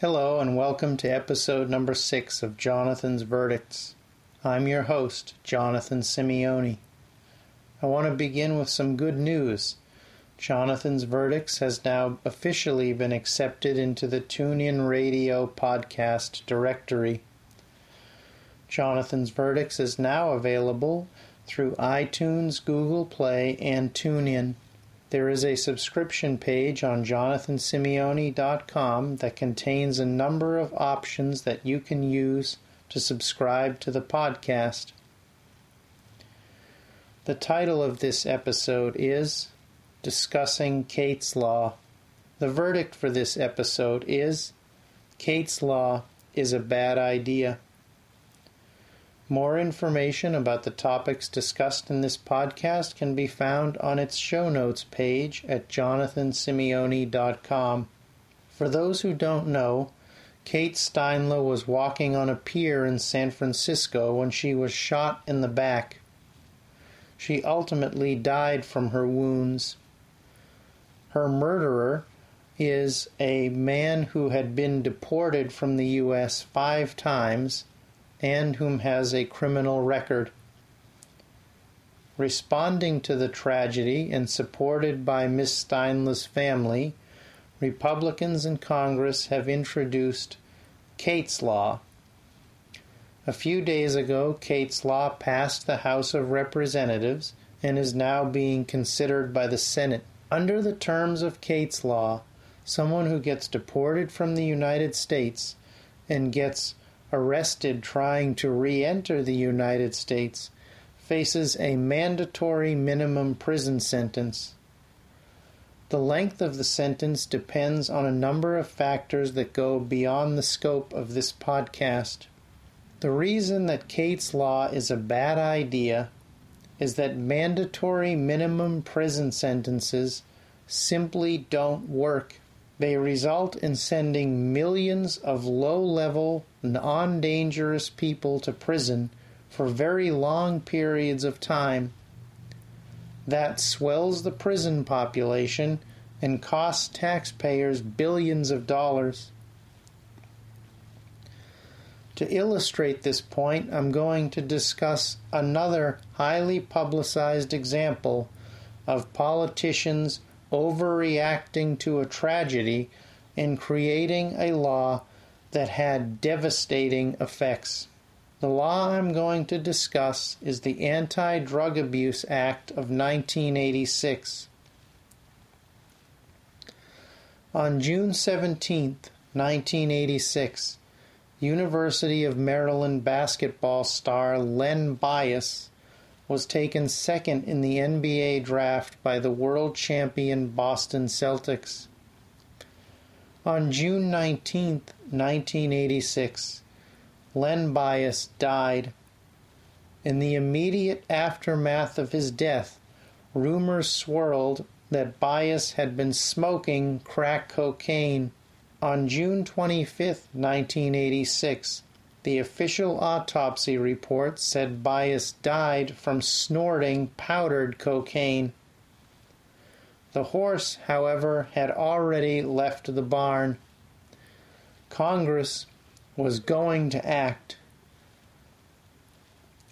Hello, and welcome to episode number six of Jonathan's Verdicts. I'm your host, Jonathan Simeone. I want to begin with some good news. Jonathan's Verdicts has now officially been accepted into the TuneIn Radio podcast directory. Jonathan's Verdicts is now available through iTunes, Google Play, and TuneIn. There is a subscription page on jonathansimeone.com that contains a number of options that you can use to subscribe to the podcast. The title of this episode is Discussing Kate's Law. The verdict for this episode is Kate's Law is a bad idea. More information about the topics discussed in this podcast can be found on its show notes page at jonathansimeone.com. For those who don't know, Kate Steinle was walking on a pier in San Francisco when she was shot in the back. She ultimately died from her wounds. Her murderer is a man who had been deported from the U.S. five times and whom has a criminal record. Responding to the tragedy and supported by Miss Steinle's family, Republicans in Congress have introduced Kate's Law. A few days ago, Kate's Law passed the House of Representatives and is now being considered by the Senate. Under the terms of Kate's Law, someone who gets deported from the United States and gets arrested trying to re enter the United States faces a mandatory minimum prison sentence. The length of the sentence depends on a number of factors that go beyond the scope of this podcast. The reason that Kate's Law is a bad idea is that mandatory minimum prison sentences simply don't work. They result in sending millions of low level, non dangerous people to prison for very long periods of time. That swells the prison population and costs taxpayers billions of dollars. To illustrate this point, I'm going to discuss another highly publicized example of politicians overreacting to a tragedy and creating a law that had devastating effects. The law I'm going to discuss is the Anti Drug Abuse Act of 1986. On June 17, 1986, University of Maryland basketball star Len Bias was taken second in the NBA draft by the world champion Boston Celtics. On June 19, 1986, Len Bias died. In the immediate aftermath of his death, rumors swirled that Bias had been smoking crack cocaine. On June 25, 1986, the official autopsy report said Bias died from snorting powdered cocaine. The horse, however, had already left the barn. Congress was going to act.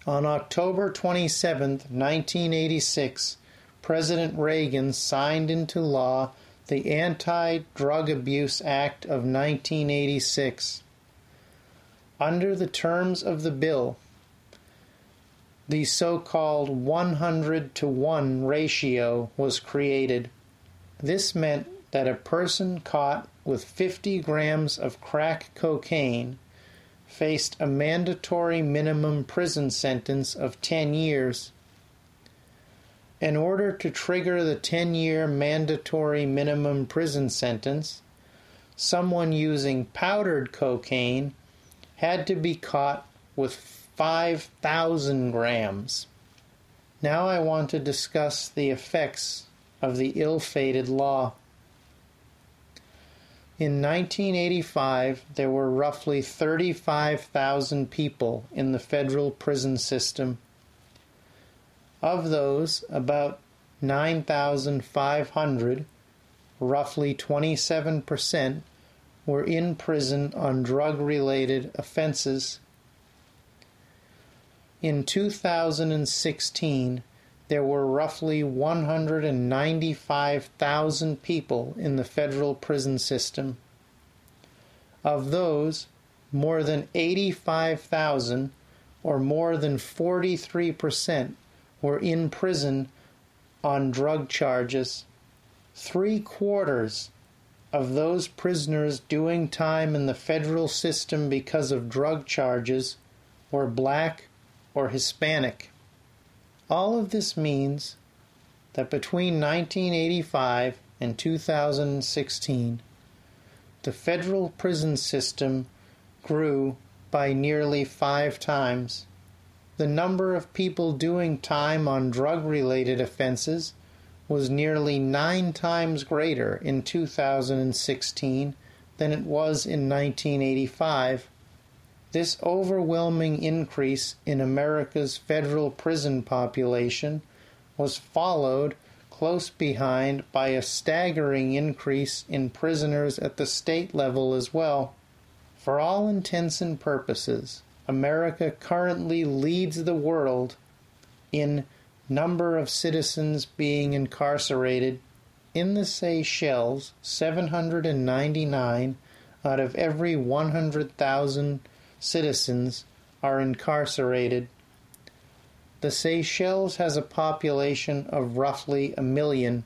On October 27, 1986, President Reagan signed into law the Anti Drug Abuse Act of 1986. Under the terms of the bill, the so called 100 to 1 ratio was created. This meant that a person caught with 50 grams of crack cocaine faced a mandatory minimum prison sentence of 10 years. In order to trigger the 10 year mandatory minimum prison sentence, someone using powdered cocaine had to be caught with 5,000 grams. Now I want to discuss the effects of the ill fated law. In 1985, there were roughly 35,000 people in the federal prison system. Of those, about 9,500, roughly 27%, were in prison on drug related offenses. In 2016, there were roughly 195,000 people in the federal prison system. Of those, more than 85,000, or more than 43%, were in prison on drug charges. Three quarters of those prisoners doing time in the federal system because of drug charges were black or Hispanic. All of this means that between 1985 and 2016, the federal prison system grew by nearly five times. The number of people doing time on drug related offenses was nearly nine times greater in 2016 than it was in 1985. This overwhelming increase in America's federal prison population was followed close behind by a staggering increase in prisoners at the state level as well. For all intents and purposes, America currently leads the world in number of citizens being incarcerated. In the Seychelles, 799 out of every 100,000 citizens are incarcerated. The Seychelles has a population of roughly a million,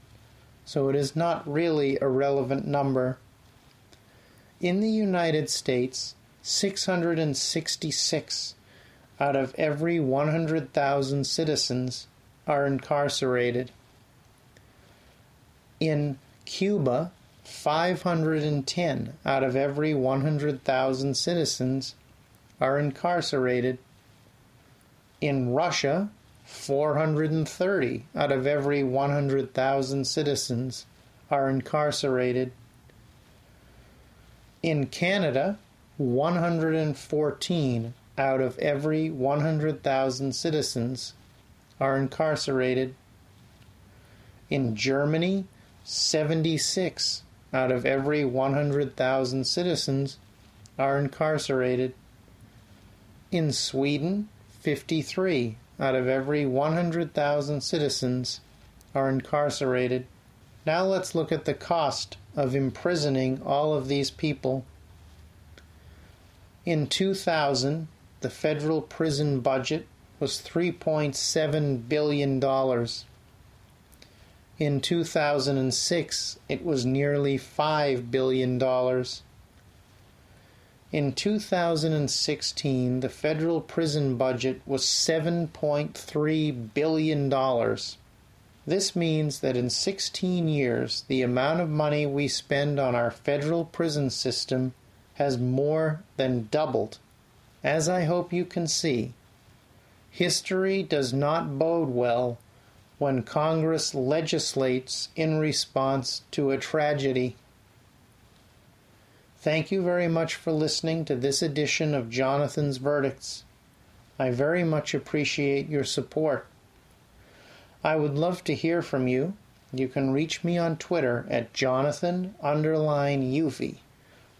so it is not really a relevant number. In the United States, 666 out of every 100,000 citizens are incarcerated. In Cuba, 510 out of every 100,000 citizens are incarcerated. In Russia, 430 out of every 100,000 citizens are incarcerated. In Canada, 114 out of every 100,000 citizens are incarcerated. In Germany, 76 out of every 100,000 citizens are incarcerated. In Sweden, 53 out of every 100,000 citizens are incarcerated. Now let's look at the cost of imprisoning all of these people. In 2000, the federal prison budget was $3.7 billion. In 2006, it was nearly $5 billion. In 2016, the federal prison budget was $7.3 billion. This means that in 16 years, the amount of money we spend on our federal prison system has more than doubled. As I hope you can see, history does not bode well when Congress legislates in response to a tragedy. Thank you very much for listening to this edition of Jonathan's Verdicts. I very much appreciate your support. I would love to hear from you. You can reach me on Twitter at Jonathan underline Eufy.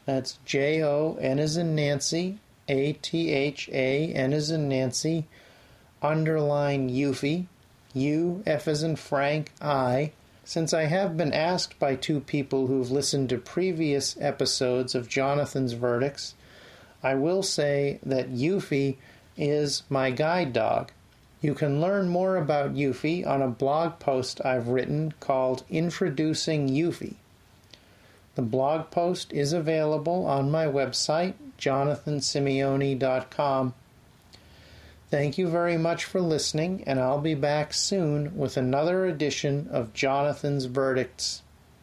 That's J O N as in Nancy, A T H A N as in Nancy, underline Eufy, U F as in Frank I since I have been asked by two people who've listened to previous episodes of Jonathan's Verdicts, I will say that Eufy is my guide dog. You can learn more about Eufy on a blog post I've written called Introducing Eufy. The blog post is available on my website, jonathansimeone.com. Thank you very much for listening, and I'll be back soon with another edition of Jonathan's Verdicts.